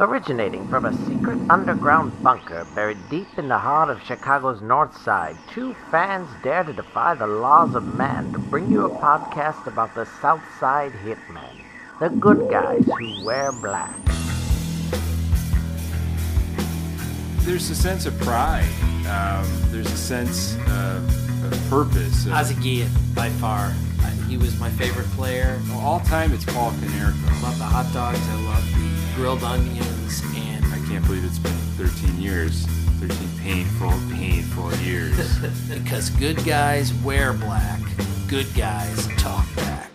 Originating from a secret underground bunker buried deep in the heart of Chicago's North Side, two fans dare to defy the laws of man to bring you a podcast about the South Side Hitmen, the good guys who wear black. There's a sense of pride. Um, there's a sense of, of purpose. of- Azagian, by far. He was my favorite player. all time, it's Paul Konerko. I love the hot dogs. I love the grilled onions. And I can't believe it's been 13 years. 13 painful, painful years. because good guys wear black, good guys talk back.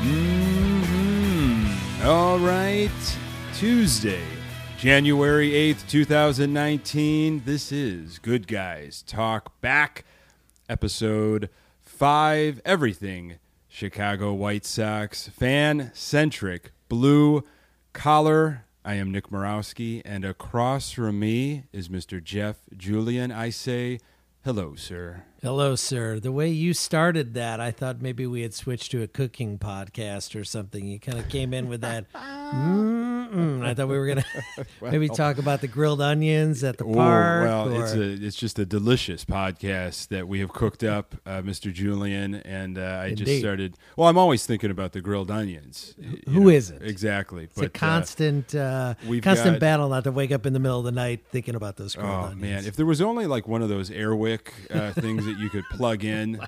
hmm All right. Tuesday, January 8th, 2019. This is Good Guys Talk Back, episode 5. Everything Chicago White Sox, fan centric, blue collar. I am Nick Morowski, and across from me is Mr. Jeff Julian. I say, hello, sir. Hello, sir. The way you started that, I thought maybe we had switched to a cooking podcast or something. You kind of came in with that. Mm, Mm-mm. I thought we were gonna maybe talk about the grilled onions at the Oh, park. well, or, it's a it's just a delicious podcast that we have cooked up, uh, Mr. Julian, and uh, I just started. Well, I'm always thinking about the grilled onions. Who isn't? exactly? it's a uh, constant, uh, constant got- battle not to wake up in the middle of the night thinking about those grilled oh onions. man, if there was only like one of those Airwick uh, things that you could plug in.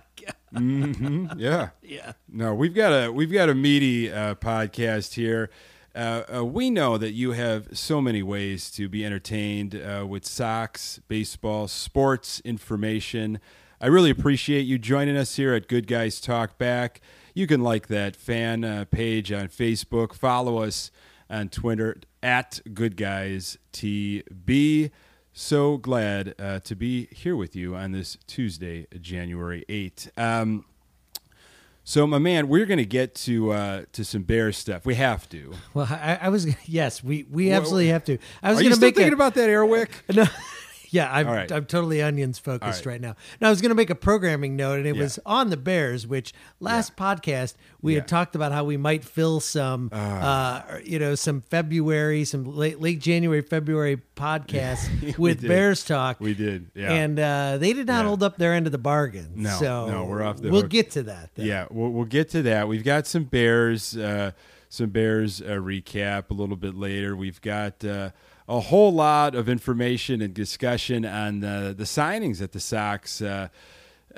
hmm yeah. yeah. No, we've got a we've got a meaty uh, podcast here. Uh, uh, we know that you have so many ways to be entertained uh, with Sox, baseball, sports information. I really appreciate you joining us here at Good Guys Talk Back. You can like that fan uh, page on Facebook. Follow us on Twitter at Good Guys TB. So glad uh, to be here with you on this Tuesday, January 8th. Um, so, my man, we're going to get to uh, to some bear stuff. We have to. Well, I, I was yes, we we absolutely have to. I was going to still make thinking a, about that Airwick? No, yeah, I'm, right. I'm totally onions focused right now. Now I was going to make a programming note, and it Yeah. was on the Bears, which last podcast we Yeah. had talked about how we might fill some, uh, you know, some February, some late late January, February podcasts with did. Bears talk. We did, yeah. and uh, they did not Yeah. hold up their end of the bargain. No, so no, we're off the We'll hook. get to that. Then. Yeah, we'll, we'll get to that. We've got some Bears, uh, some Bears uh, recap a little bit later. We've got uh, a whole lot of information and discussion on the, the signings that the Sox uh,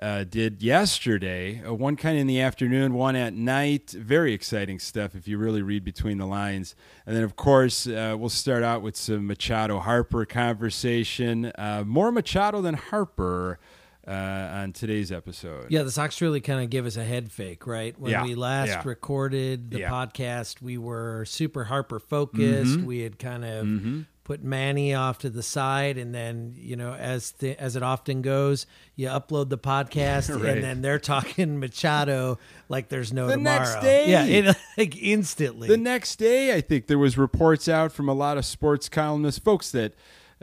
uh, did yesterday. Uh, one kind of in the afternoon, one at night. Very exciting stuff if you really read between the lines. And then, of course, uh, we'll start out with some Machado Harper conversation. Uh, more Machado than Harper. Uh, on today's episode. Yeah, the Sox really kind of give us a head fake, right? When Yeah, we last yeah. recorded the Yeah. podcast, we were super Harper focused. Mm-hmm. We had kind of put Manny off to the side, and then you know, as the, as it often goes, you upload the podcast, Right. and then they're talking Machado like there's no The tomorrow. next day. yeah, it, like instantly. The next day, I think there was reports out from a lot of sports columnists, folks that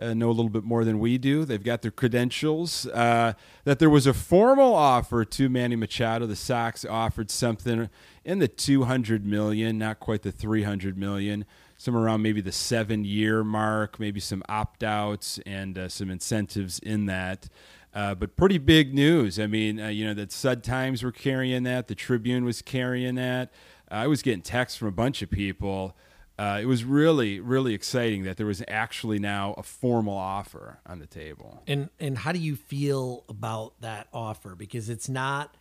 uh, know a little bit more than we do. They've got their credentials. Uh, that there was a formal offer to Manny Machado. The Sox offered something in the two hundred million, not quite the three hundred million. Somewhere around maybe the seven-year mark, maybe some opt-outs and uh, some incentives in that. Uh, but pretty big news. I mean, uh, you know, that Sun-Times were carrying that. The Tribune was carrying that. I was getting texts from a bunch of people. Uh, it was really, really exciting that there was actually now a formal offer on the table. And and how do you feel about that offer? Because it's not,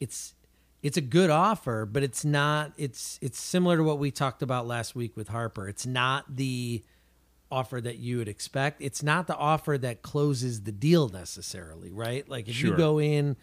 it's it's a good offer, but it's not. It's it's similar to what we talked about last week with Harper. It's not the offer that you would expect. It's not the offer that closes the deal necessarily, right? Like if Sure. you go in,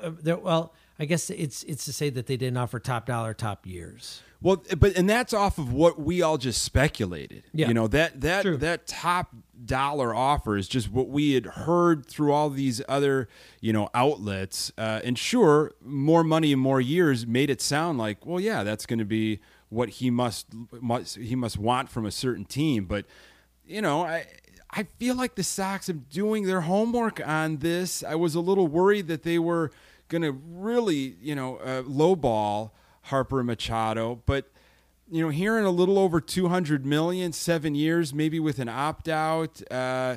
uh, there, well, I guess it's it's to say that they didn't offer top dollar, top years. Well, but and that's off of what we all just speculated. Yeah. You know that that True. that top dollar offer is just what we had heard through all these other you know outlets. Uh, and sure, more money and more years made it sound like, well, yeah, that's going to be what he must must he must want from a certain team. But you know, I I feel like the Sox are doing their homework on this. I was a little worried that they were going to really, you know, uh, lowball Harper Machado, but you know, hearing a little over 200 million, seven years, maybe with an opt out. Uh,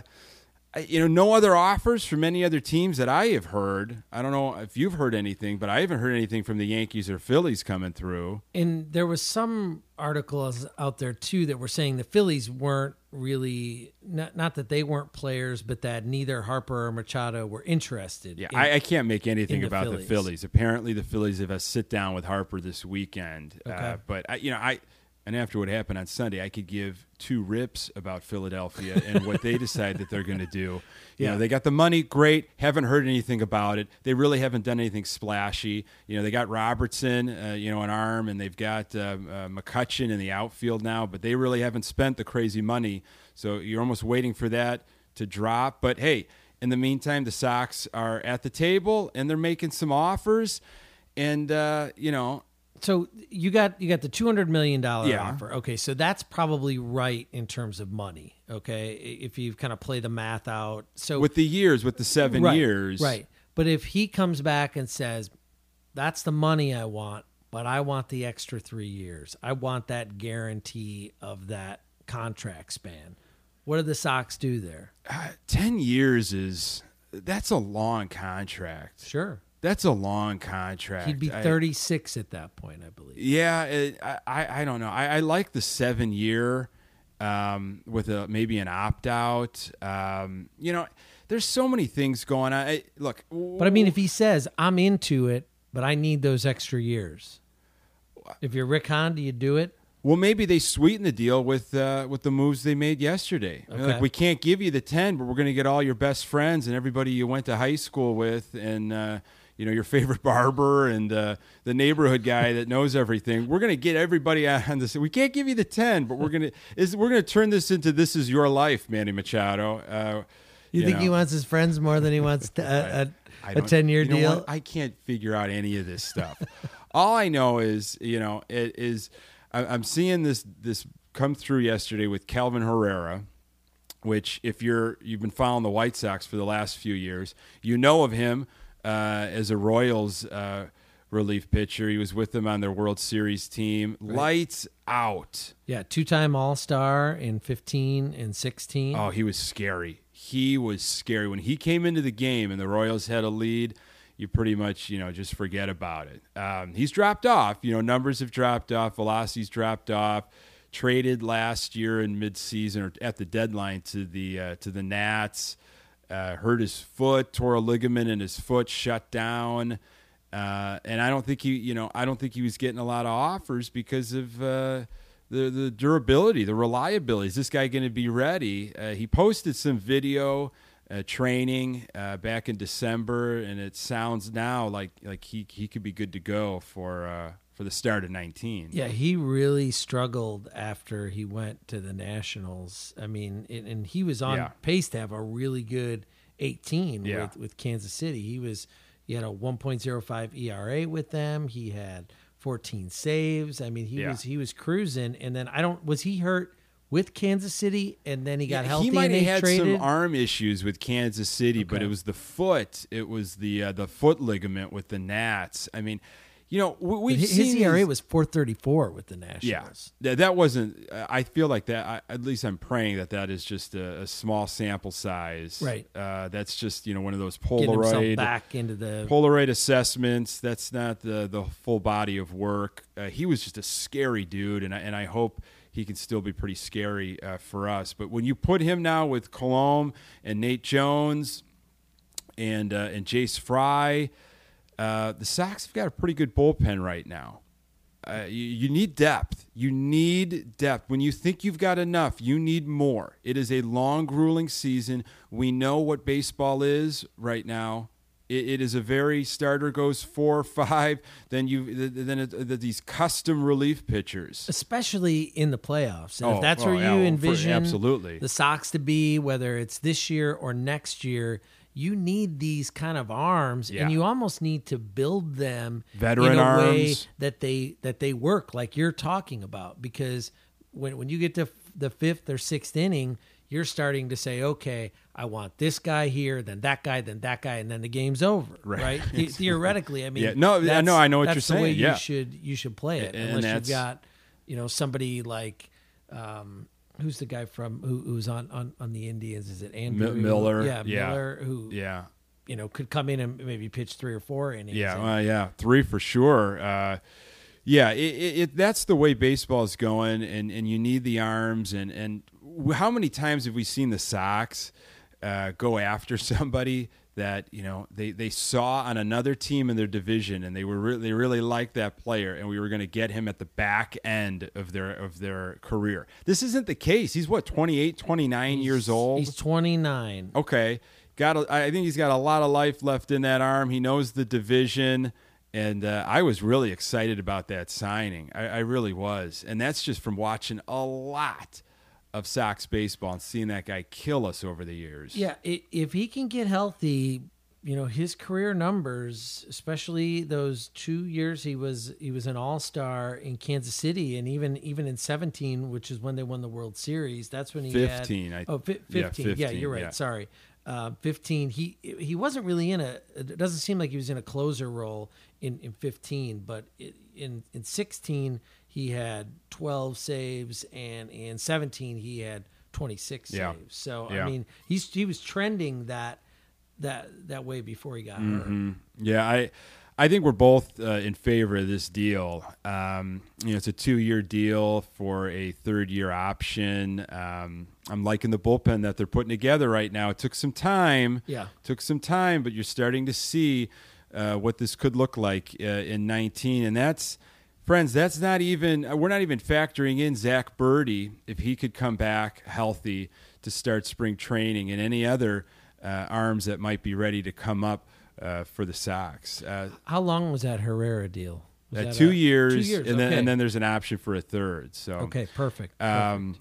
you know, no other offers from any other teams that I have heard. I don't know if you've heard anything, but I haven't heard anything from the Yankees or Phillies coming through. And there was some articles out there too that were saying the Phillies weren't really not not that they weren't players, but that neither Harper or Machado were interested. Yeah, in- I, I can't make anything the about the Phillies. Phillies. Apparently, the Phillies have a sit down with Harper this weekend. Uh, Okay. but I, you know, I and after what happened on Sunday, I could give two rips about Philadelphia and what they decide that they're going to do. You Yeah. know, they got the money, great. Haven't heard anything about it. They really haven't done anything splashy. You know, they got Robertson, uh, you know, an arm, and they've got uh, uh, McCutchen in the outfield now, but they really haven't spent the crazy money. So you're almost waiting for that to drop. But hey, in the meantime, the Sox are at the table and they're making some offers. And uh, you know, So you got you got the two hundred million dollar Yeah. offer. Okay, so that's probably right in terms of money. Okay, if you kind of play the math out. So with the years, with the seven right, years, right? But if he comes back and says, "That's the money I want, but I want the extra three years. I want that guarantee of that contract span." What do the Sox do there? Uh, ten years is that's a long contract. Sure, That's a long contract. he'd be I- thirty six at that point, I believe. Yeah, it, I, I I don't know. I, I like the seven year um, with a maybe an opt out. Um, you know, there's so many things going on. I, look, But I mean, if he says, "I'm into it, but I need those extra years," if you're Rick Hahn, do you do it? well, maybe they sweeten the deal with uh, with the moves they made yesterday. Okay. Like, we can't give you the ten, but we're going to get all your best friends and everybody you went to high school with, and uh, you know your favorite barber and uh, the neighborhood guy that knows everything. We're going to get everybody on this. We can't give you the ten, but we're going to is we're to turn this into this is your life, Manny Machado. Uh, You, think know. he wants his friends more than he wants t- a, I a, a ten year you know deal? what? I can't figure out any of this stuff. All I know is, you know, it is I- I'm seeing this this come through yesterday with Kelvin Herrera, which if you're you've been following the White Sox for the last few years, you know of him uh, as a Royals uh, relief pitcher. He was with them on their World Series team. Lights out. Yeah, two time All Star in fifteen and sixteen. Oh, he was scary. He was scary when he came into the game and the Royals had a lead. You pretty much, you know, just forget about it. Um, he's dropped off. You know, numbers have dropped off. Velocity's dropped off. Traded last year in midseason or at the deadline to the uh, to the Nats. Uh, hurt his foot, tore a ligament in his foot, shut down. Uh, and I don't think he, you know, I don't think he was getting a lot of offers because of uh, the the durability, the reliability. Is this guy going to be ready? Uh, he posted some video uh, training uh, back in December, and it sounds now like like he he could be good to go for for the start of nineteen. Yeah, he really struggled after he went to the Nationals. I mean, and, and he was on Yeah. pace to have a really good 18 Yeah. with, with Kansas City. He was he had a 1.05 ERA with them. He had 14 saves. I mean, he Yeah. was he was cruising. And then I don't was he hurt with Kansas City and then he got Yeah, healthy He might and have had traded. some arm issues with Kansas City, but it was the foot. It was the uh, the foot ligament with the Nats. I mean, you know, we, his seen ERA these- was 434 with the Nationals. Yeah, that, that wasn't. I feel like that. I, at least I'm praying that that is just a, a small sample size. Right. Uh, that's just you know one of those Polaroid back into the Polaroid assessments. That's not the the full body of work. Uh, he was just a scary dude, and I, and I hope he can still be pretty scary uh, for us. But when you put him now with Colomé and Nate Jones and uh, and Jace Fry, uh, the Sox have got a pretty good bullpen right now. Uh, you, you need depth. You need depth. When you think you've got enough, you need more. It is a long, grueling season. We know what baseball is right now. It, it is a very starter goes four or five. Then you then it, the, these custom relief pitchers. especially in the playoffs. And Oh, if that's oh, where yeah, you well, for- envision absolutely. the Sox to be, whether it's this year or next year, you need these kind of arms, Yeah. and you almost need to build them Veteran in a way arms. that they that they work like you're talking about. Because when when you get to the fifth or sixth inning, you're starting to say, okay, I want this guy here, then that guy, then that guy, and then the game's over. Right? The- theoretically, I mean, Yeah. No, I know- I know what that's you're the way saying, yeah. you should you should play it, And unless you've got you know somebody like. Um, Who's the guy from who, who's on, on, on the Indians? Is it Andrew Miller, Yeah, yeah. Miller, who Yeah. you know could come in and maybe pitch three or four innings. Yeah, and- well, yeah, three for sure. Uh, yeah, it, it, it, that's the way baseball is going, and, and you need the arms. And, and how many times have we seen the Sox uh, go after somebody that you know they, they saw on another team in their division, and they were re- they really liked that player, and we were going to get him at the back end of their of their career. This isn't the case. He's what 28, 29 years old. He's 29. Okay, got. A, I think he's got a lot of life left in that arm. He knows the division, and uh, I was really excited about that signing. I, I really was, and that's just from watching a lot of Sox baseball and seeing that guy kill us over the years. Yeah, if he can get healthy, you know his career numbers, especially those two years he was he was an All Star in Kansas City, and even even in seventeen, which is when they won the World Series. That's when he 15, I- Had, oh, fi- yeah, 15. Yeah, you're right. yeah. Sorry. Uh, 15 he he wasn't really in a it doesn't seem like he was in a closer role in, in 15 but in in 16 he had 12 saves and in 17 he had 26 Yeah. saves so Yeah. i mean he's he was trending that that that way before he got hurt. Yeah, I I think we're both uh, in favor of this deal. Um, you know, it's a two-year deal for a third-year option. Um, I'm liking the bullpen that they're putting together right now. It took some time. Yeah. took some time, but you're starting to see uh, what this could look like uh, in 19, and that's. Friends, that's not even, uh, we're not even factoring in Zack Burdi if he could come back healthy to start spring training and any other uh, arms that might be ready to come up uh, for the Sox. Uh, How long was that uh, Herrera deal? Was that two, a- years, Two years. and then okay. and then there's an option for a third. So okay, perfect. um,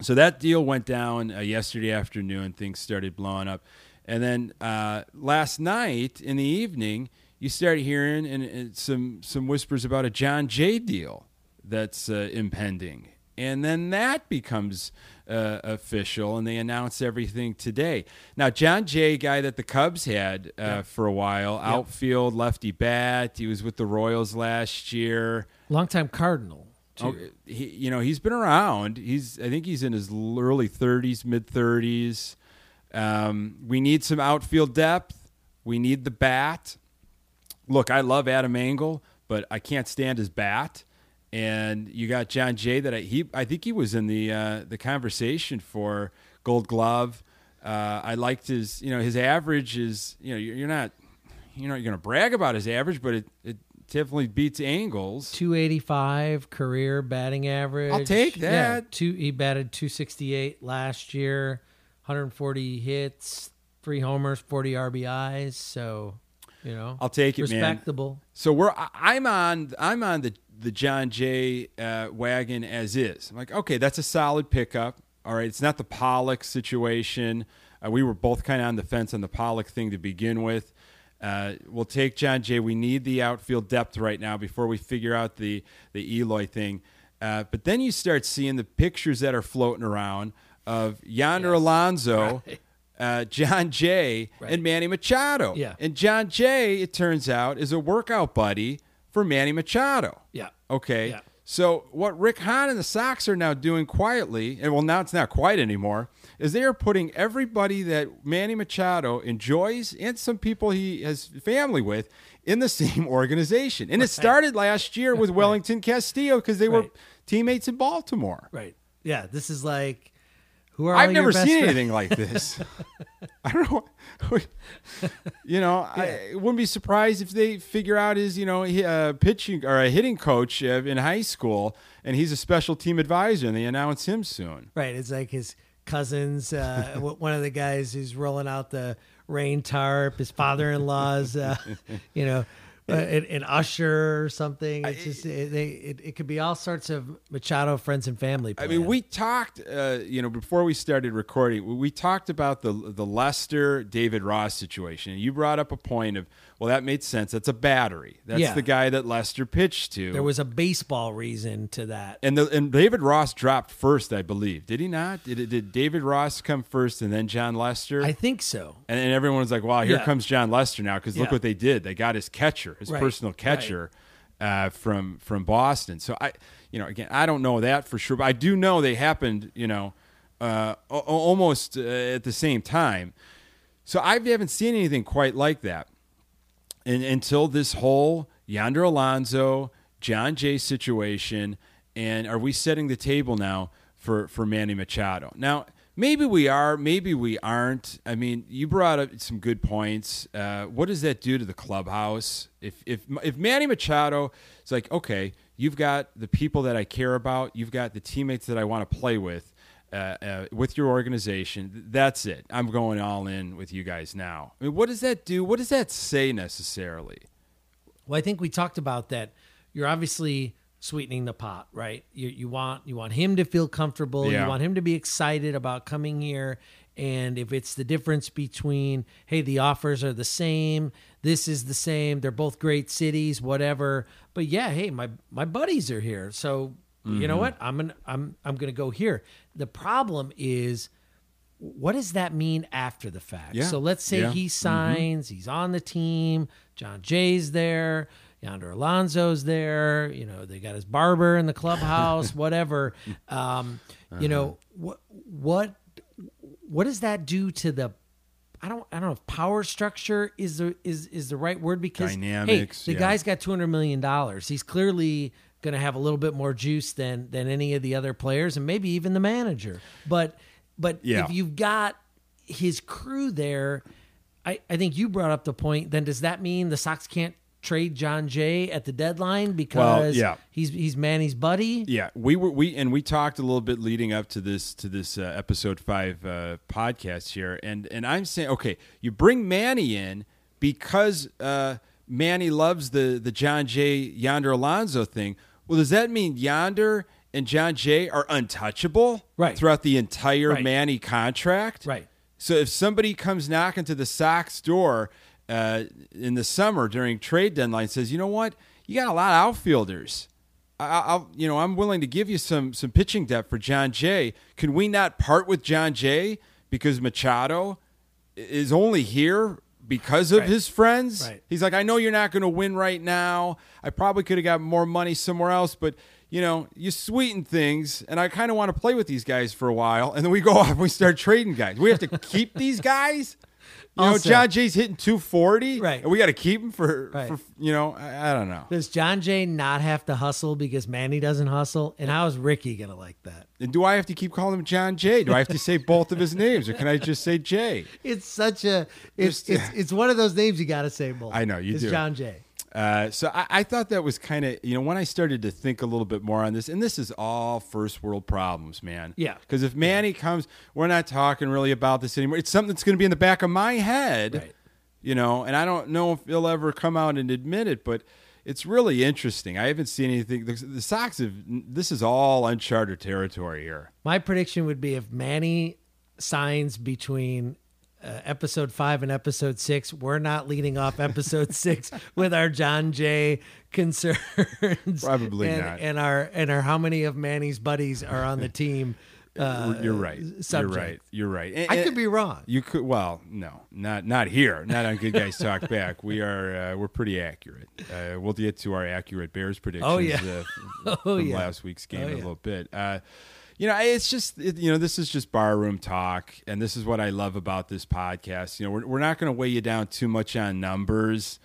so that deal went down uh, yesterday afternoon. Things started blowing up, and then uh, last night in the evening, you start hearing and, and some some whispers about a Jon Jay deal that's uh, impending, and then that becomes uh, official, and they announce everything today. Now, Jon Jay, guy that the Cubs had uh, for a while, outfield lefty bat. He was with the Royals last year. Longtime Cardinal. Too. Oh, he, you know, he's been around. He's, I think he's in his early 30s, mid 30s. Um, we need some outfield depth. We need the bat. Look, I love Adam Engel, but I can't stand his bat. And you got Jon Jay that I, he, I think he was in the uh, the conversation for Gold Glove. Uh, I liked his, you know, his average is, you know, you're, you're not, you know, you're going to brag about his average, but it, it definitely beats Engel's. 285 career batting average. I'll take Yeah, that. two, he batted 268 last year, 140 hits, three homers, 40 RBIs. So, you know, I'll take it, man. respectable. So we're I'm on I'm on the the Jon Jay uh, wagon as is. I'm like, okay, that's a solid pickup. All right, it's not the Pollock situation. Uh, we were both kind of on the fence on the Pollock thing to begin with. Uh, we'll take Jon Jay. We need the outfield depth right now before we figure out the the Eloy thing. Uh, but then you start seeing the pictures that are floating around of Yonder Yes. Alonso, Right. Uh, Jon Jay, Right. and Manny Machado. Yeah. And Jon Jay, it turns out, is a workout buddy for Manny Machado. Yeah. Okay. Yeah. So what Rick Hahn and the Sox are now doing quietly, and well now it's not quiet anymore, is they are putting everybody that Manny Machado enjoys and some people he has family with in the same organization. And it started last year with Wellington Castillo because they were Right. teammates in Baltimore. Right. Yeah. This is like, who are I've never seen friends? anything like this. I don't know. you know, I wouldn't be surprised if they figure out his, you know, he- uh, pitching or a hitting coach uh, in high school, and he's a special team advisor, and they announce him soon. Right. It's like his cousins. Uh, one of the guys who's rolling out the rain tarp. His father-in-law's, uh, you know, uh, an, usher or something. It's just it, they. It, it could be all sorts of Machado friends and family. I mean, we talked, uh, you know, before we started recording, we- we talked about the the Lester David Ross situation. You brought up a point of Well, that made sense. That's a battery. That's Yeah. the guy that Lester pitched to. There was a baseball reason to that. and the and David Ross dropped first, I believe. Did he not? Did, did David Ross come first and then Jon Lester? I think so. and, and everyone was like, "Wow, here Yeah. comes Jon Lester now!" Because look Yeah. what they did. They got his catcher, his Right, personal catcher uh, from from Boston. So I, you know, again, I don't know that for sure, but I do know they happened. You know, uh, a- almost uh, at the same time. So I haven't seen anything quite like that and, until this whole Yonder Alonso, Jon Jay situation. And are we setting the table now for, for Manny Machado? Now, maybe we are, maybe we aren't. I mean, you brought up some good points. Uh, what does that do to the clubhouse? If, if, if Manny Machado is like, okay, you've got the people that I care about, you've got the teammates that I want to play with, uh, uh, with your organization. That's it. I'm going all in with you guys now. I mean, what does that do? What does that say necessarily? Well, I think we talked about that. You're obviously sweetening the pot, right? You you want you want him to feel comfortable. Yeah. You want him to be excited about coming here. And if it's the difference between, hey, the offers are the same, this is the same, they're both great cities, whatever. But yeah, hey, my my buddies are here, so you Mm-hmm. know what? I'm gonna I'm I'm gonna go here. The problem is what does that mean after the fact? Yeah. So let's say Yeah. he signs, he's on the team, Jon Jay's there, Yonder Alonso's there, you know, they got his barber in the clubhouse, whatever. Um, you know, what what what does that do to the I don't I don't know if power structure is the is is the right word because Dynamics, hey, the yeah. guy's got 200 million dollars. He's clearly going to have a little bit more juice than than any of the other players and maybe even the manager. But but Yeah. if you've got his crew there, I, I think you brought up the point. Then does that mean the Sox can't trade Jon Jay at the deadline because yeah. he's he's Manny's buddy? Yeah, we were we and we talked a little bit leading up to this to this uh, episode five uh, podcast here, and and I'm saying, okay, you bring Manny in because uh, Manny loves the the Jon Jay Yonder Alonso thing. Well, does that mean Yonder and Jon Jay are untouchable Right. throughout the entire Right. Manny contract? Right. So if somebody comes knocking to the Sox door uh, in the summer during trade deadline, says, you know what, you got a lot of outfielders. I, I'll, you know, I'm willing to give you some some pitching depth for Jon Jay. Can we not part with Jon Jay because Machado is only here because of Right. his friends? Right. He's like, I know you're not going to win right now. I probably could have got more money somewhere else, but you know, you sweeten things, and I kind of want to play with these guys for a while, and then we go off and we start trading guys. We have to keep these guys. You know, Jon Jay's hitting 240, Right. And we got to keep him for, Right. for you know, I, I don't know. Does Jon Jay not have to hustle because Manny doesn't hustle? And how is Ricky gonna like that? And do I have to keep calling him Jon Jay? Do I have to say both of his names, or can I just say Jay? It's such a it's it's, it's one of those names you got to say both. I know, you do. it's do. Jon Jay. Uh, so I, I thought that was kind of you know when I started to think a little bit more on this, and this is all first world problems, man. Yeah. Because if Manny comes, we're not talking really about this anymore. It's something that's going to be in the back of my head, Right. you know. And I don't know if he'll ever come out and admit it, but it's really interesting. I haven't seen anything. The, the Sox have. This is all uncharted territory here. My prediction would be if Manny signs between uh, episode five and episode six, we're not leading off episode six with our Jon Jay concerns. Probably and, not. And our and our how many of Manny's buddies are on the team? Uh, You're right. You're right. You're right. And- I could be wrong. You could well, no, not not here, not on Good Guys Talk Back. We are uh, we're pretty accurate. Uh, we'll get to our accurate Bears predictions. Oh, yeah. uh, Oh, from yeah. last week's game Oh, in a little bit. You know, it's just it, you know this is just barroom talk, and this is what I love about this podcast. You know, we're we're not going to weigh you down too much on numbers.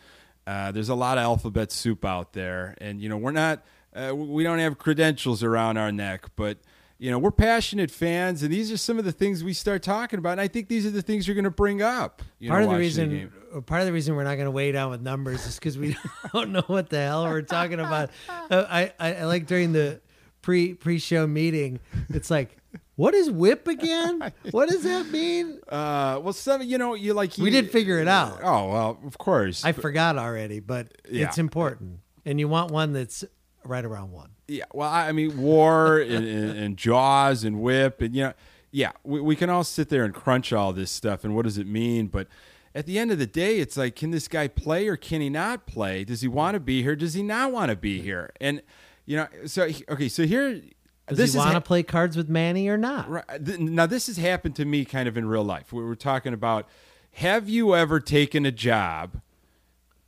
Uh, there's a lot of alphabet soup out there, and you know we're not uh, we don't have credentials around our neck, but you know we're passionate fans, and these are some of the things we start talking about. And I think these are the things you're going to bring up. You part know, of the reason game. uh, part of the reason we're not going to weigh down with numbers is because we don't know what the hell we're talking about Uh, I, I i like during the pre pre show meeting it's like what is whip again what does that mean Uh, well, some you know you like we you- did figure it out Oh well, of course. i forgot already but Yeah. it's important and you want one that's right around one Yeah, well, I I mean, War and, and, and Jaws and Whip, and you know, yeah, we, we can all sit there and crunch all this stuff, and what does it mean? But at the end of the day, it's like, can this guy play or can he not play? Does he want to be here? Does he not want to be here? And you know, so okay, so here, Does this he is want to ha- play cards with Manny or not? Right. th- Now, this has happened to me kind of in real life. We were talking about have you ever taken a job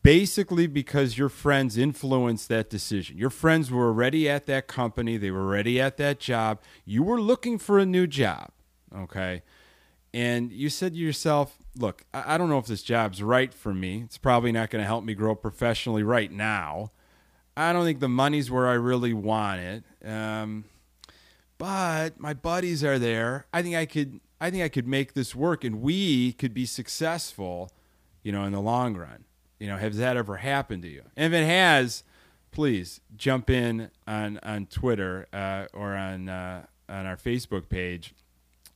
basically because your friends influenced that decision? Your friends were already at that company, they were already at that job. You were looking for a new job, okay? And you said to yourself, look, I I don't know if this job's right for me. It's probably not going to help me grow professionally right now. I don't think the money's where I really want it. Um, but my buddies are there. I think I could I think I could make this work and we could be successful, you know, in the long run. You know, has that ever happened to you? And if it has, please jump in on on Twitter uh, or on uh, on our Facebook page.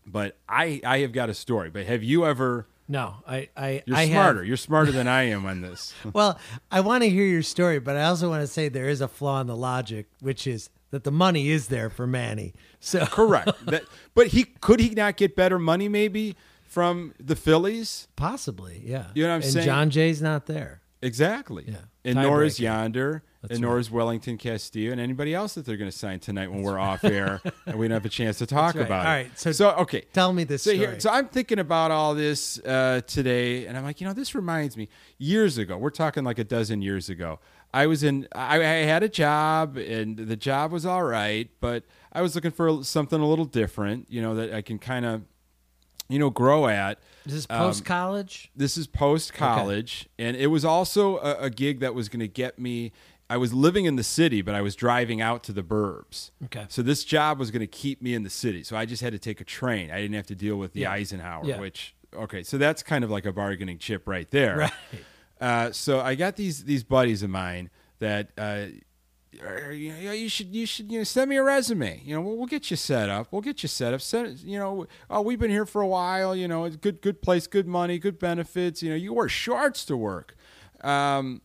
But I I have got a story. But have you ever? No, I, I, You're I have- smarter. You're smarter than I am on this. well, I want to hear your story, but I also want to say there is a flaw in the logic, which is that the money is there for Manny. So Correct. That, but he could he not get better money maybe from the Phillies? possibly, yeah. You know what I'm saying? and saying? Jon Jay's not there. Exactly. Yeah. And nor is Yonder, That's and nor is Wellington Castillo, and anybody else that they're going to sign tonight when we're off air and we don't have a chance to talk right. about All it. All right. so so okay. Tell me this So story. here, so I'm thinking about all this uh, today, and I'm like, you know, this reminds me. Years ago, we're talking like a dozen years ago. I was in. I, I had a job, and the job was all right, but I was looking for something a little different. You know, that I can kind of, you know, grow at. this is post college? This is post college, and it was also a, a gig that was going to get me. I was living in the city, but I was driving out to the burbs. Okay. So this job was going to keep me in the city. So I just had to take a train. I didn't have to deal with the Yeah. Eisenhower, Yeah. which okay. So that's kind of like a bargaining chip right there. Right. Uh, so I got these these buddies of mine that uh, you, know, you should you should you know send me a resume. You know, we'll, we'll get you set up. We'll get you set up. Send, you know, oh, we've been here for a while. You know, it's good good place, good money, good benefits. You know, you wear shorts to work. Um,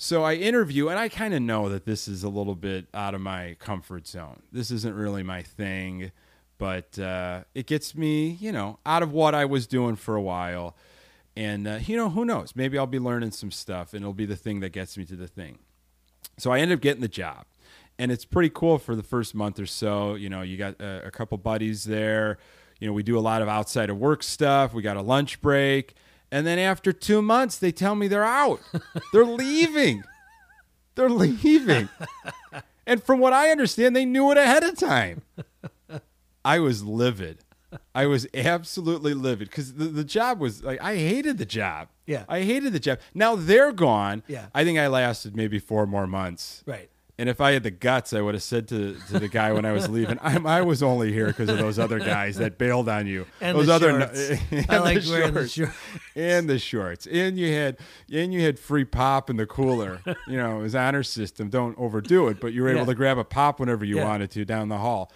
so I interview, and I kind of know that this is a little bit out of my comfort zone. This isn't really my thing, but uh, it gets me, you know, out of what I was doing for a while. And, uh, you know, who knows? Maybe I'll be learning some stuff, and it'll be the thing that gets me to the thing. So I end up getting the job. And it's pretty cool for the first month or so. You know, you got a, a couple buddies there. You know, we do a lot of outside of work stuff. We got a lunch break. And then after two months, they tell me they're out. They're leaving. They're leaving. And from what I understand, they knew it ahead of time. I was livid. I was absolutely livid because the, the job was like, I hated the job. Yeah. I hated the job. Now they're gone. Yeah. I think I lasted maybe four more months. Right. And if I had the guts, I would have said to, to the guy when I was leaving, I'm, I was only here because of those other guys that bailed on you. And those the other shorts. and I like the wearing the shorts. shorts. and the shorts. And you had and you had free pop in the cooler. you know, it was honor system. Don't overdo it, but you were able Yeah. to grab a pop whenever you Yeah. wanted to down the hall.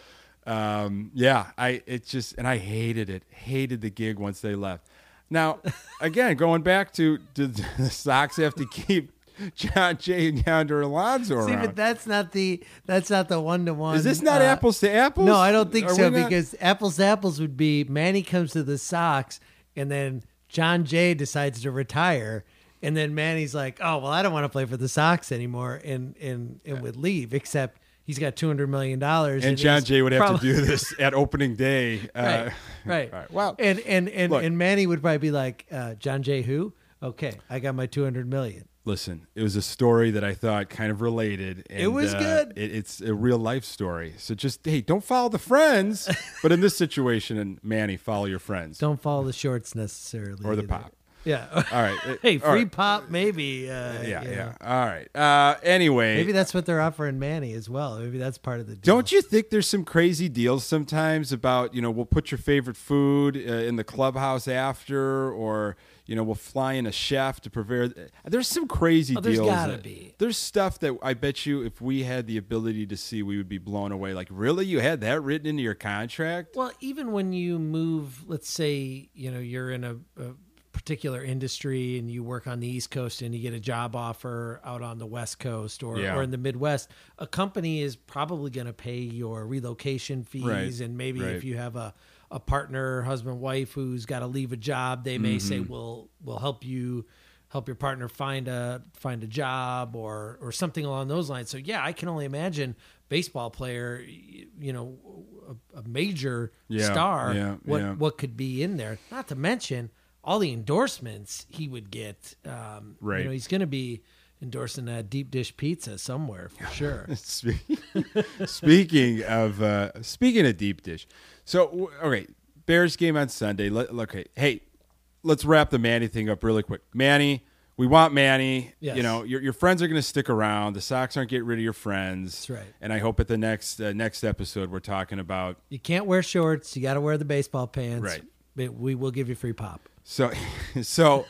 Um, yeah, I it just and I hated it. Hated the gig once they left. Now, again, going back to, to the Sox have to keep Jon Jay and Yonder Alonso See, around. but that's not the that's not the one to one. Is this not apples to apples? No, I don't think Are so not- because apples to apples would be Manny comes to the Sox and then Jon Jay decides to retire and then Manny's like, "Oh, well, I don't want to play for the Sox anymore," and and and would leave. Except he's got two hundred million dollars, and Jon Jay would have prob- to do this at opening day. Uh, right, right. right. Well, and and and, look. and Manny would probably be like, uh, "Jon Jay, who? Okay, I got my two hundred million. Listen, it was a story that I thought kind of related. And, It was uh, good. It, it's a real life story. So just hey, don't follow the friends. but in this situation, and Manny, follow your friends Don't follow the shorts necessarily, or the either. pop. Yeah. All right. it- hey, free right. pop, maybe. Uh, Yeah, you know. yeah. All right. Uh, anyway, Maybe that's what they're offering Manny as well. Maybe that's part of the deal. Don't you think there's some crazy deals sometimes about, you know, we'll put your favorite food uh, in the clubhouse after, or, you know, we'll fly in a chef to prepare. There's some crazy Oh, there's deals. gotta that- be. There's stuff that I bet you if we had the ability to see, we would be blown away. Like, really? You had that written into your contract? Well, even when you move, let's say, you know, you're in a, a particular industry and you work on the East Coast and you get a job offer out on the West Coast or, Yeah. or in the Midwest, a company is probably going to pay your relocation fees. Right, And maybe right. if you have a, a partner, husband, wife who's got to leave a job, they may say, Mm-hmm. we'll, we'll help you help your partner find a find a job or or something along those lines. So yeah, I can only imagine baseball player, you know, a, a major Yeah, star, yeah, what yeah. what could be in there. Not to mention all the endorsements he would get. Um, Right. You know, he's going to be endorsing that deep dish pizza somewhere for sure. Speaking of uh, speaking of deep dish, so okay, Bears game on Sunday. Let, okay, hey, let's wrap the Manny thing up really quick. Manny, we want Manny. Yes. You know, your, your friends are going to stick around. The Sox aren't getting rid of your friends. That's right. And I hope at the next uh, next episode we're talking about You can't wear shorts. You got to wear the baseball pants. Right. But we will give you free pop. So, so,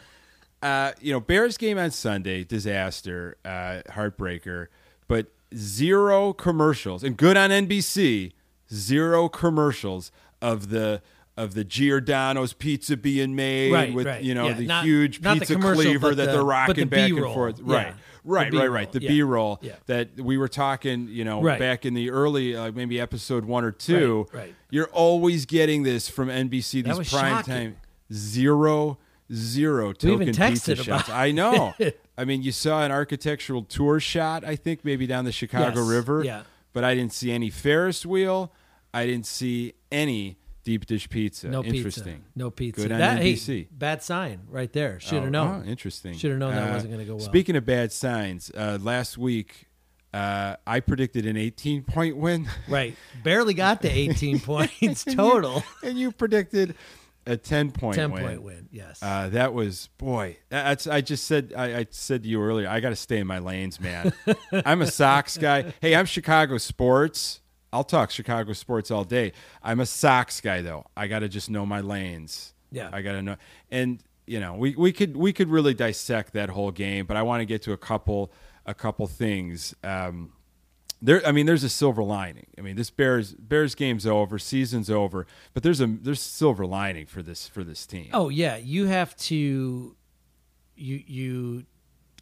uh, you know, Bears game on Sunday, disaster, uh, heartbreaker, but zero commercials and good on NBC. Zero commercials of the of the Giordano's pizza being made Right, with right. you know Yeah, the not- huge not pizza commercial, cleaver that the- they're rocking the back and B-roll. forth. Yeah, Right, the right, right, right. The Yeah. B roll Yeah. that we were talking, you know, Right. back in the early, uh, maybe episode one or two. Right. You're always getting this from NBC. These prime shocking. time zero zero token pizza shots. about I know. I mean, you saw an architectural tour shot, I think, maybe down the Chicago Yes, River. yeah. But I didn't see any Ferris wheel. I didn't see any deep dish pizza. No pizza. Interesting. No pizza. Good on that, hey, bad sign right there. Should have Oh, known. oh, interesting. Should have known that Uh, wasn't going to go well. Speaking of bad signs, uh, last week uh, I predicted an 18 point win, Right. Barely got to 18 points total. and you predicted a 10 point 10 win. point win. Yes. Uh, that was boy. That's I just said I, I said to you earlier. I got to stay in my lanes, man. I'm a Sox guy. Hey, I'm Chicago sports. I'll talk Chicago sports all day. I'm a Sox guy though. I got to just know my lanes. Yeah. I got to know. And you know, we, we could we could really dissect that whole game, but I want to get to a couple a couple things. Um, there, I mean, there's a silver lining. I mean, this Bears Bears game's over, season's over, but there's a there's silver lining for this for this team. oh yeah, you have to you you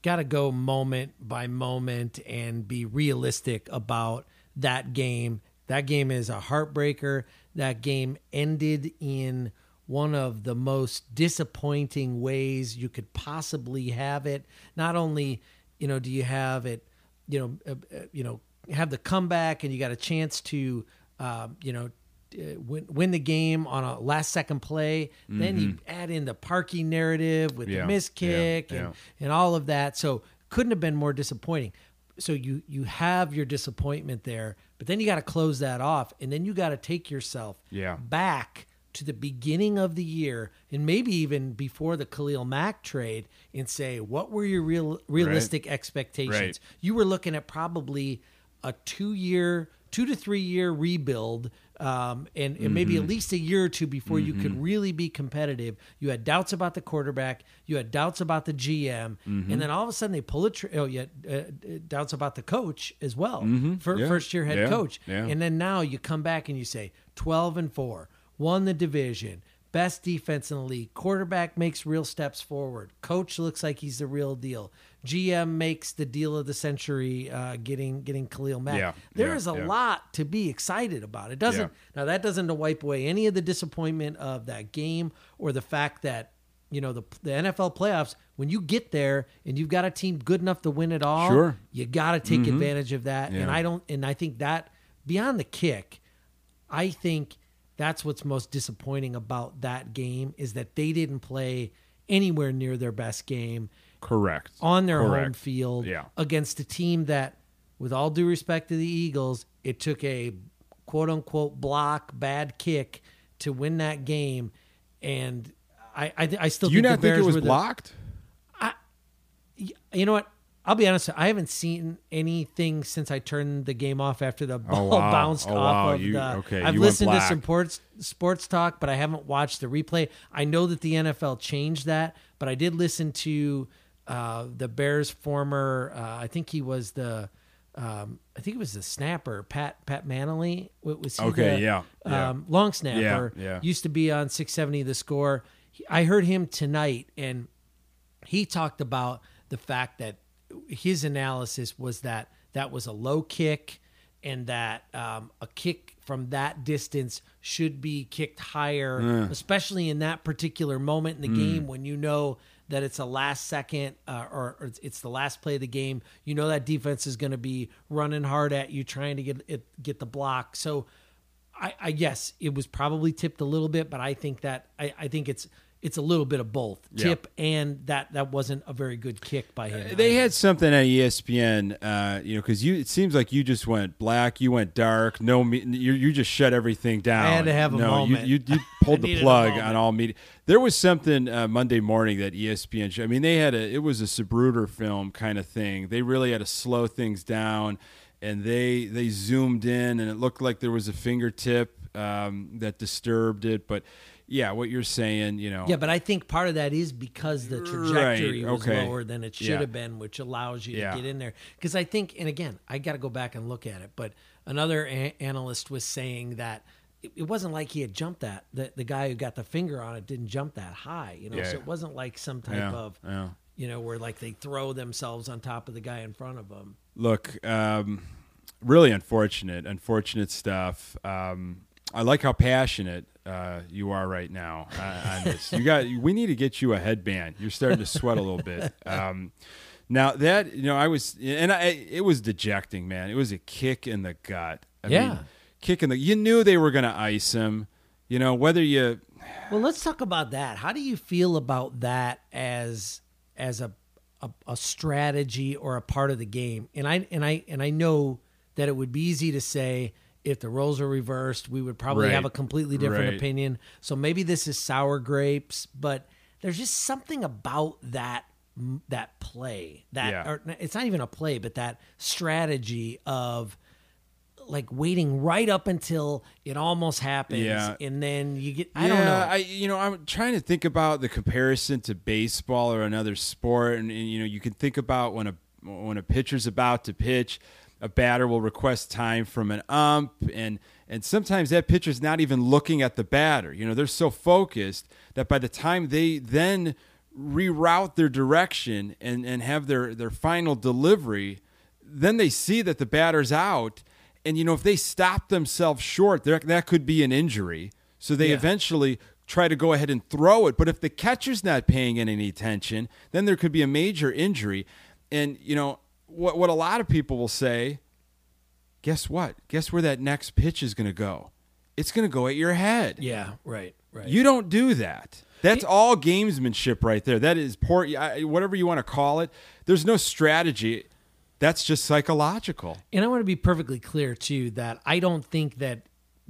got to go moment by moment and be realistic about that game. That game is a heartbreaker. That game ended in one of the most disappointing ways you could possibly have it. Not only, you know, do you have it, you know, uh, uh, you know, have the comeback and you got a chance to, um, you know, uh, win, win the game on a last second play. Then you add in the Parkey narrative with Mm-hmm. Yeah, the miss yeah, kick yeah. and, and all of that. So couldn't have been more disappointing. So you you have your disappointment there, but then you got to close that off, and then you got to take yourself Yeah. back to the beginning of the year, and maybe even before the Khalil Mack trade, and say what were your real realistic expectations. Right. You were looking at probably a two year, two to three year rebuild. Um, and, and maybe Mm-hmm. at least a year or two before you could really be competitive. You had doubts about the quarterback. You had doubts about the GM, Mm-hmm. and then all of a sudden they pull a. Tr- oh, yeah, uh, doubts about the coach as well, for Mm-hmm. Yeah. first year head Yeah. coach. Yeah. And then now you come back and you say twelve and four, won the division, best defense in the league. Quarterback makes real steps forward. Coach looks like he's the real deal. GM makes the deal of the century, uh, getting getting Khalil Mack. Yeah, There yeah, is a yeah. lot to be excited about. It doesn't now that doesn't wipe away any of the disappointment of that game or the fact that you know the the NFL playoffs when you get there and you've got a team good enough to win it all. Sure. you got to take advantage of that. And I don't and I think that beyond the kick, I think that's what's most disappointing about that game is that they didn't play anywhere near their best game Correct. on their home field Yeah. against a team that, with all due respect to the Eagles, it took a quote unquote block bad kick to win that game, and I I, I still Do you think not the Bears think it was were the- blocked? you know what? I'll be honest. I haven't seen anything since I turned the game off after the oh, ball wow. bounced Oh, off wow. of You- the. okay, I've you listened to some sports sports talk, but I haven't watched the replay. I know that the NFL changed that, but I did listen to uh, the Bears' former. Uh, I think he was the. Um, I think it was the snapper, Pat Pat Mannelly. Wa- Was he Okay, the, yeah, yeah. Um, long snapper. Yeah, yeah. Used to be on 670 The Score. I heard him tonight, and he talked about the fact that his analysis was that that was a low kick and that um, a kick from that distance should be kicked higher, especially in that particular moment in the game when you know that it's a last second uh, or, or it's, the last play of the game. You know that defense is going to be running hard at you, trying to get it, get the block. So, I, I guess it was probably tipped a little bit, but I think that I, I think it's it's a little bit of both Yeah. tip and that that wasn't a very good kick by him. They had something at ESPN, uh, you know, because you it seems like you just went black, you went dark, no, me, you you just shut everything down. I had to have a no, moment. You, you, you pulled the plug on all media. There was something uh, Monday morning that ESPN. Showed. I mean, they had a it was a Zapruder film kind of thing. They really had to slow things down, and they they zoomed in, and it looked like there was a fingertip um, that disturbed it, but. Yeah, what you're saying, you know. Yeah, but I think part of that is because the trajectory Right, was okay. lower than it should Yeah. have been, which allows you Yeah. to get in there. Because I think, and again, I got to go back and look at it. But another a- analyst was saying that it, it wasn't like he had jumped that. The, the guy who got the finger on it didn't jump that high, you know. Yeah. So it wasn't like some type of, you know, where like they throw themselves on top of the guy in front of them. look, um, really unfortunate, unfortunate stuff. Um, I like how passionate uh, you are right now uh, on this. You got, we need to get you a headband. You're starting to sweat a little bit. Um, now that you know, I was, and I, it was dejecting, man. It was a kick in the gut. I Yeah. mean, kick in the. You knew they were going to ice him. You know, whether you Well, let's talk about that. How do you feel about that as as a, a a strategy or a part of the game? And I and I and I know that it would be easy to say if the roles are reversed, we would probably Right. have a completely different Right. opinion. So maybe this is sour grapes, but there's just something about that that play that Yeah. or it's not even a play, but that strategy of like waiting right up until it almost happens Yeah. and then you get I don't know. I you know I'm trying to think about the comparison to baseball or another sport, and, and, you know you can think about when a when a pitcher's about to pitch, a batter will request time from an ump, and and sometimes that pitcher's not even looking at the batter. You know they're so focused that by the time they then reroute their direction and and have their their final delivery, then they see that the batter's out. And you know, if they stop themselves short, that could be an injury. So they Yeah. eventually try to go ahead and throw it. But if the catcher's not paying any attention, then there could be a major injury. And you know what? What a lot of people will say. Guess what? Guess where that next pitch is going to go? It's going to go at your head. Yeah, right, right. You don't do that. That's all gamesmanship right there. That is poor, whatever you want to call it. There's no strategy. That's just psychological. and I want to be perfectly clear too that I don't think that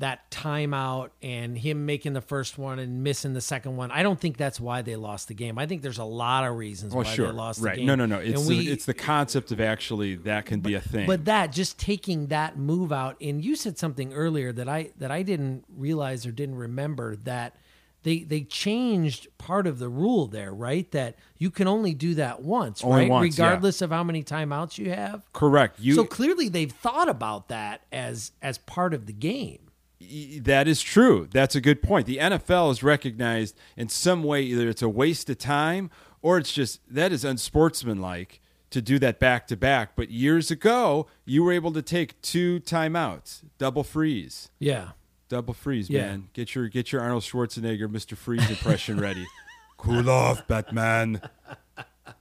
that timeout and him making the first one and missing the second one. I don't think that's why they lost the game. I think there's a lot of reasons Oh, why sure. they lost right. the game. No, no, no. It's And the, we- it's the concept of actually that can be a thing. But that just taking that move out, and you said something earlier that I that I didn't realize or didn't remember that they they changed part of the rule there, right? That you can only do that once, Only right? once, yeah. Regardless of how many timeouts you have. correct. You so clearly they've thought about that as as part of the game. That is true. That's a good point. The NFL is recognized in some way either it's a waste of time or it's just that is unsportsmanlike to do that back to back. But years ago, you were able to take two timeouts, double freeze. Yeah. Double freeze, Yeah. man. Get your get your Arnold Schwarzenegger Mr. Freeze impression ready. cool off, Batman.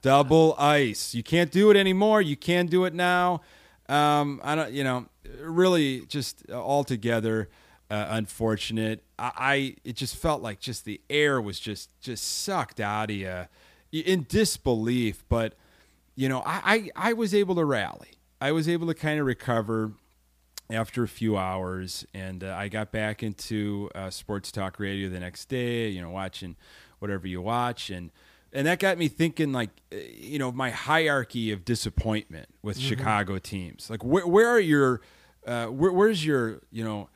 Double ice. You can't do it anymore. You can do it now. Um, I don't. You know, really, just all altogether uh, unfortunate. I, I it just felt like just the air was just just sucked out of you in disbelief. But you know, I I, I was able to rally. I was able to kind of recover after a few hours, and uh, I got back into uh, sports talk radio the next day. You know, watching whatever you watch, and and that got me thinking, like, uh, you know, my hierarchy of disappointment with Chicago teams. Like, where where are your, uh, where, where's your, you know.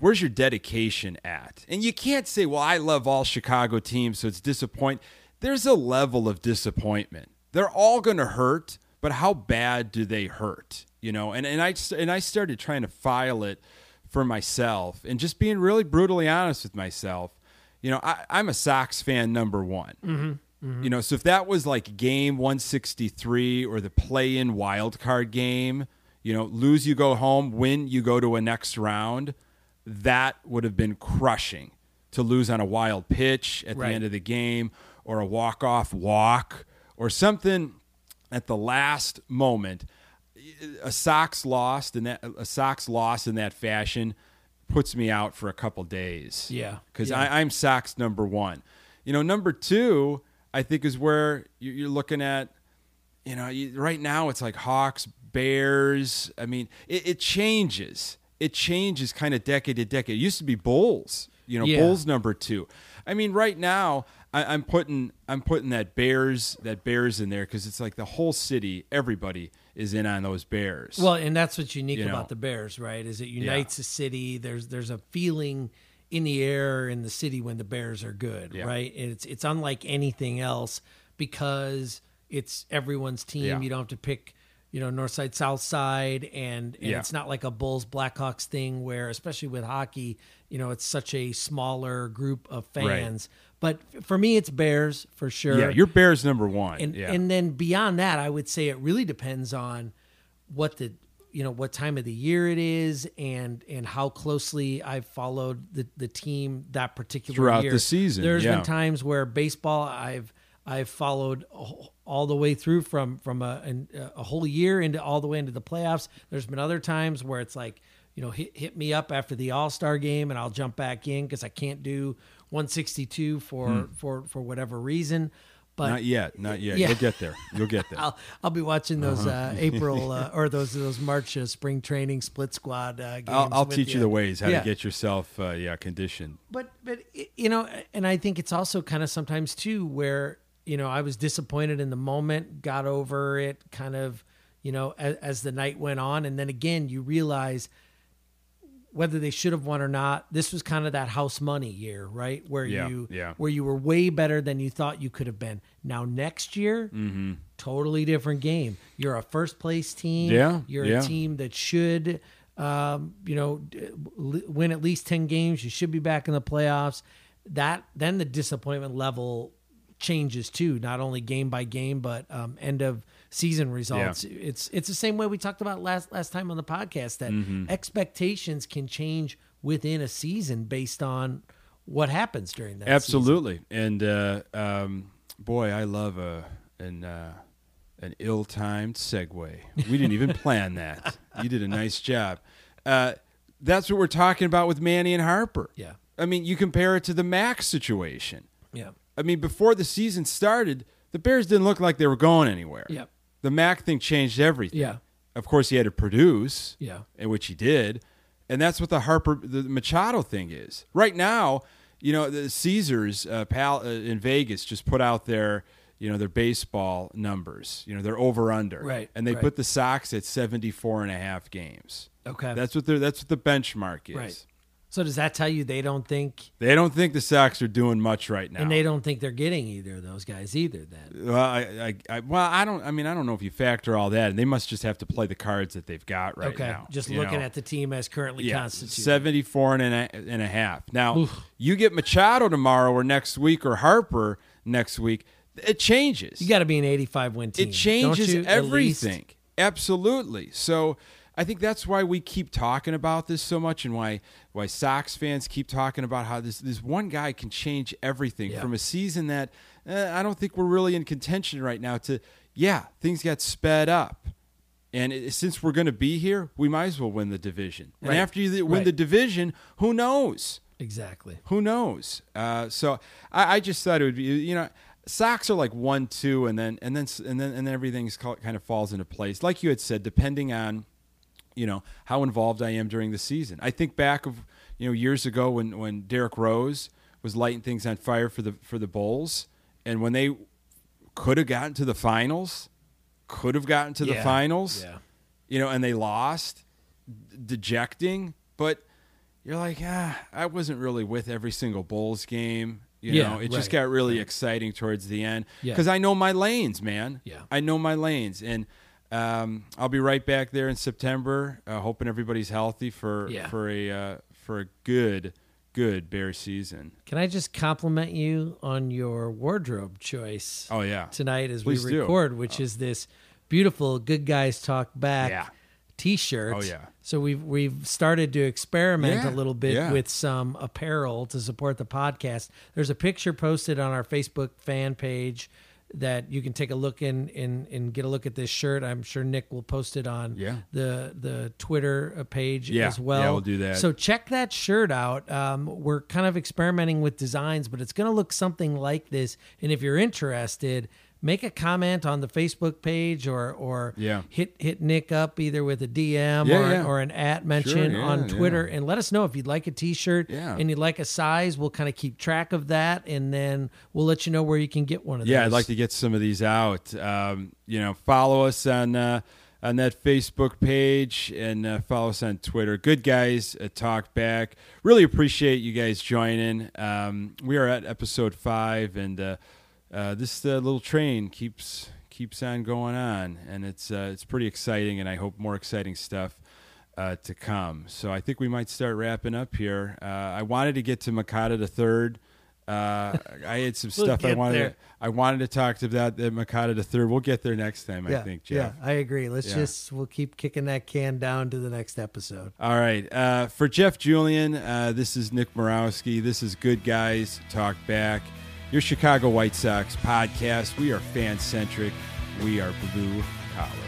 Where's your dedication at? And you can't say, "Well, I love all Chicago teams, so it's disappoint." There's a level of disappointment. They're all going to hurt, but how bad do they hurt? You know, and and I and I started trying to file it for myself and just being really brutally honest with myself. you know, I, I'm a Sox fan number one. Mm-hmm. You know, so if that was like game 163 or the play-in wild card game, you know, lose you go home, win you go to a next round, that would have been crushing to lose on a wild pitch at Right. the end of the game or a walk-off walk or something at the last moment a Sox lost and that a Sox loss in that fashion puts me out for a couple days. Yeah. because Yeah. I'm Sox number one. You know, number two, I think is where you- you're looking at. You know, you, right now it's like Hawks, Bears. I mean, it, it changes. It changes kind of decade to decade. It used to be Bulls. You know, Yeah. Bulls number two. I mean, right now I, I'm putting I'm putting that Bears that Bears in there because it's like the whole city, everybody is in on those Bears. Well, and that's what's unique You know. about the Bears, right? Is it unites the city. There's there's a feeling in the air in the city when the Bears are good, Yeah. right? And it's it's unlike anything else because it's everyone's team. Yeah. You don't have to pick, you know, north side, south side, and, and Yeah. it's not like a Bulls Blackhawks thing where, especially with hockey, you know, it's such a smaller group of fans. But for me, it's Bears for sure. yeah, your Bears number one. and yeah. and then beyond that, I would say it really depends on what the you know what time of the year it is and and how closely I've followed the the team that particular Throughout year. the season, There's yeah. been times where baseball I've I've followed a- all the way through from from a an- a whole year into all the way into the playoffs. There's been other times where it's like you know hit hit me up after the All Star game and I'll jump back in because I can't do 162 for for for whatever reason. But Hmm. not yet, not yet. Yeah. You'll get there. You'll get there. I'll I'll be watching those Uh-huh. uh, April uh, or those those March uh, spring training split squad uh, games. I'll, I'll teach you the ways how Yeah. to get yourself, uh, yeah, conditioned. But but you know, and I think it's also kind of sometimes too where you know I was disappointed in the moment, got over it, kind of you know as, as the night went on, and then again you realize whether they should have won or not. This was kind of that house money year, right? Where Yeah, you yeah. where you were way better than you thought you could have been. Now next year, Mm-hmm. totally different game. You're a first place team. Yeah, You're yeah. a team that should, um, you know, win at least ten games. You should be back in the playoffs. That then the disappointment level changes too. Not only game by game, but um, end of season results. It's it's the same way we talked about last last time on the podcast that Mm-hmm. expectations can change within a season based on what happens during that. season. Absolutely. And uh, um, boy, I love a an uh, an ill-timed segue. We didn't even plan that. You did a nice job. Uh, that's what we're talking about with Manny and Harper. Yeah. I mean, you compare it to the Mack situation. Yeah. I mean, before the season started, the Bears didn't look like they were going anywhere. Yep. The Mack thing changed everything. Yeah. Of course, he had to produce. Yeah. In which he did, and that's what the Harper, the Machado thing is. Right now, you know, the Caesars uh, pal uh, in Vegas just put out their, you know, their baseball numbers. You know, they're over under. Right, And they right. put the Sox at 74 and a half games. Okay. That's what they're. That's what the benchmark is. Right. So does that tell you they don't think They don't think the Sox are doing much right now. and they don't think they're getting either of those guys either then. Well, I, I, I, well, I don't. I mean, I don't know if you factor all that, and they must just have to play the cards that they've got right okay. now. Just looking know? at the team as currently yeah, constituted. 74 and a, and a half. Now, you get Machado tomorrow or next week or Harper next week, it changes. You got to be an 85 win team. it changes you, everything. Absolutely. So I think that's why we keep talking about this so much, and why why Sox fans keep talking about how this this one guy can change everything Yeah. from a season that eh, I don't think we're really in contention right now. To yeah, things got sped up. And it, since we're going to be here, we might as well win the division. And after you win Right. the division, who knows? Exactly. Who knows? Uh, so I, I just thought it would be, you know, Sox are like one, two, and then and then and then and then everything's kind of falls into place. Like you had said, depending on, you know, how involved I am during the season. I think back of you know years ago when when Derrick Rose was lighting things on fire for the for the Bulls, and when they could have gotten to the finals, could have gotten to the finals, Yeah. you know, and they lost, dejecting. But you're like, ah, I wasn't really with every single Bulls game. You Yeah, know, it just got really exciting towards the end Yeah. because I know my lanes, man. Yeah. I know my lanes, and um, I'll be right back there in September, uh, hoping everybody's healthy for Yeah. for a uh, for a good good bear season. Can I just compliment you on your wardrobe choice Oh yeah, tonight as Please we do. record, which is this beautiful "Good Guys Talk Back" Yeah. T-shirt. Oh, yeah. So we've we've started to experiment Yeah, a little bit yeah. with some apparel to support the podcast. There's a picture posted on our Facebook fan page that you can take a look in and and get a look at this shirt. I'm sure Nick will post it on Yeah. the the Twitter uh, page Yeah, as well. yeah, we'll do that. So check that shirt out. Um, we're kind of experimenting with designs, but it's going to look something like this. And if you're interested, make a comment on the Facebook page or or Yeah. hit hit Nick up either with a DM Yeah, or, yeah. or an at mention Sure, yeah, on Twitter, yeah. and let us know if you'd like a T-shirt Yeah. and you'd like a size. We'll kind of keep track of that, and then we'll let you know where you can get one of these. yeah. those. I'd like to get some of these out. Um, you know, follow us on uh, on that Facebook page and uh, follow us on Twitter. Good guys, uh, talk back. Really appreciate you guys joining. Um, we are at episode five, and uh, uh, this uh, little train keeps keeps on going on, and it's uh, it's pretty exciting, and I hope more exciting stuff. Uh, to come, so I think we might start wrapping up here. Uh, I wanted to get to Makata the third. Uh, I had some We'll stuff I wanted. there. To, I wanted to talk to that the Makata the third. We'll get there next time. Yeah, I think, yeah, Jeff. I agree. Let's Yeah. just we'll keep kicking that can down to the next episode. All right. Uh, for Jeff Julian, uh, this is Nick Morowski. This is Good Guys Talk Back. Your Chicago White Sox podcast. We are fan centric. We are blue collar.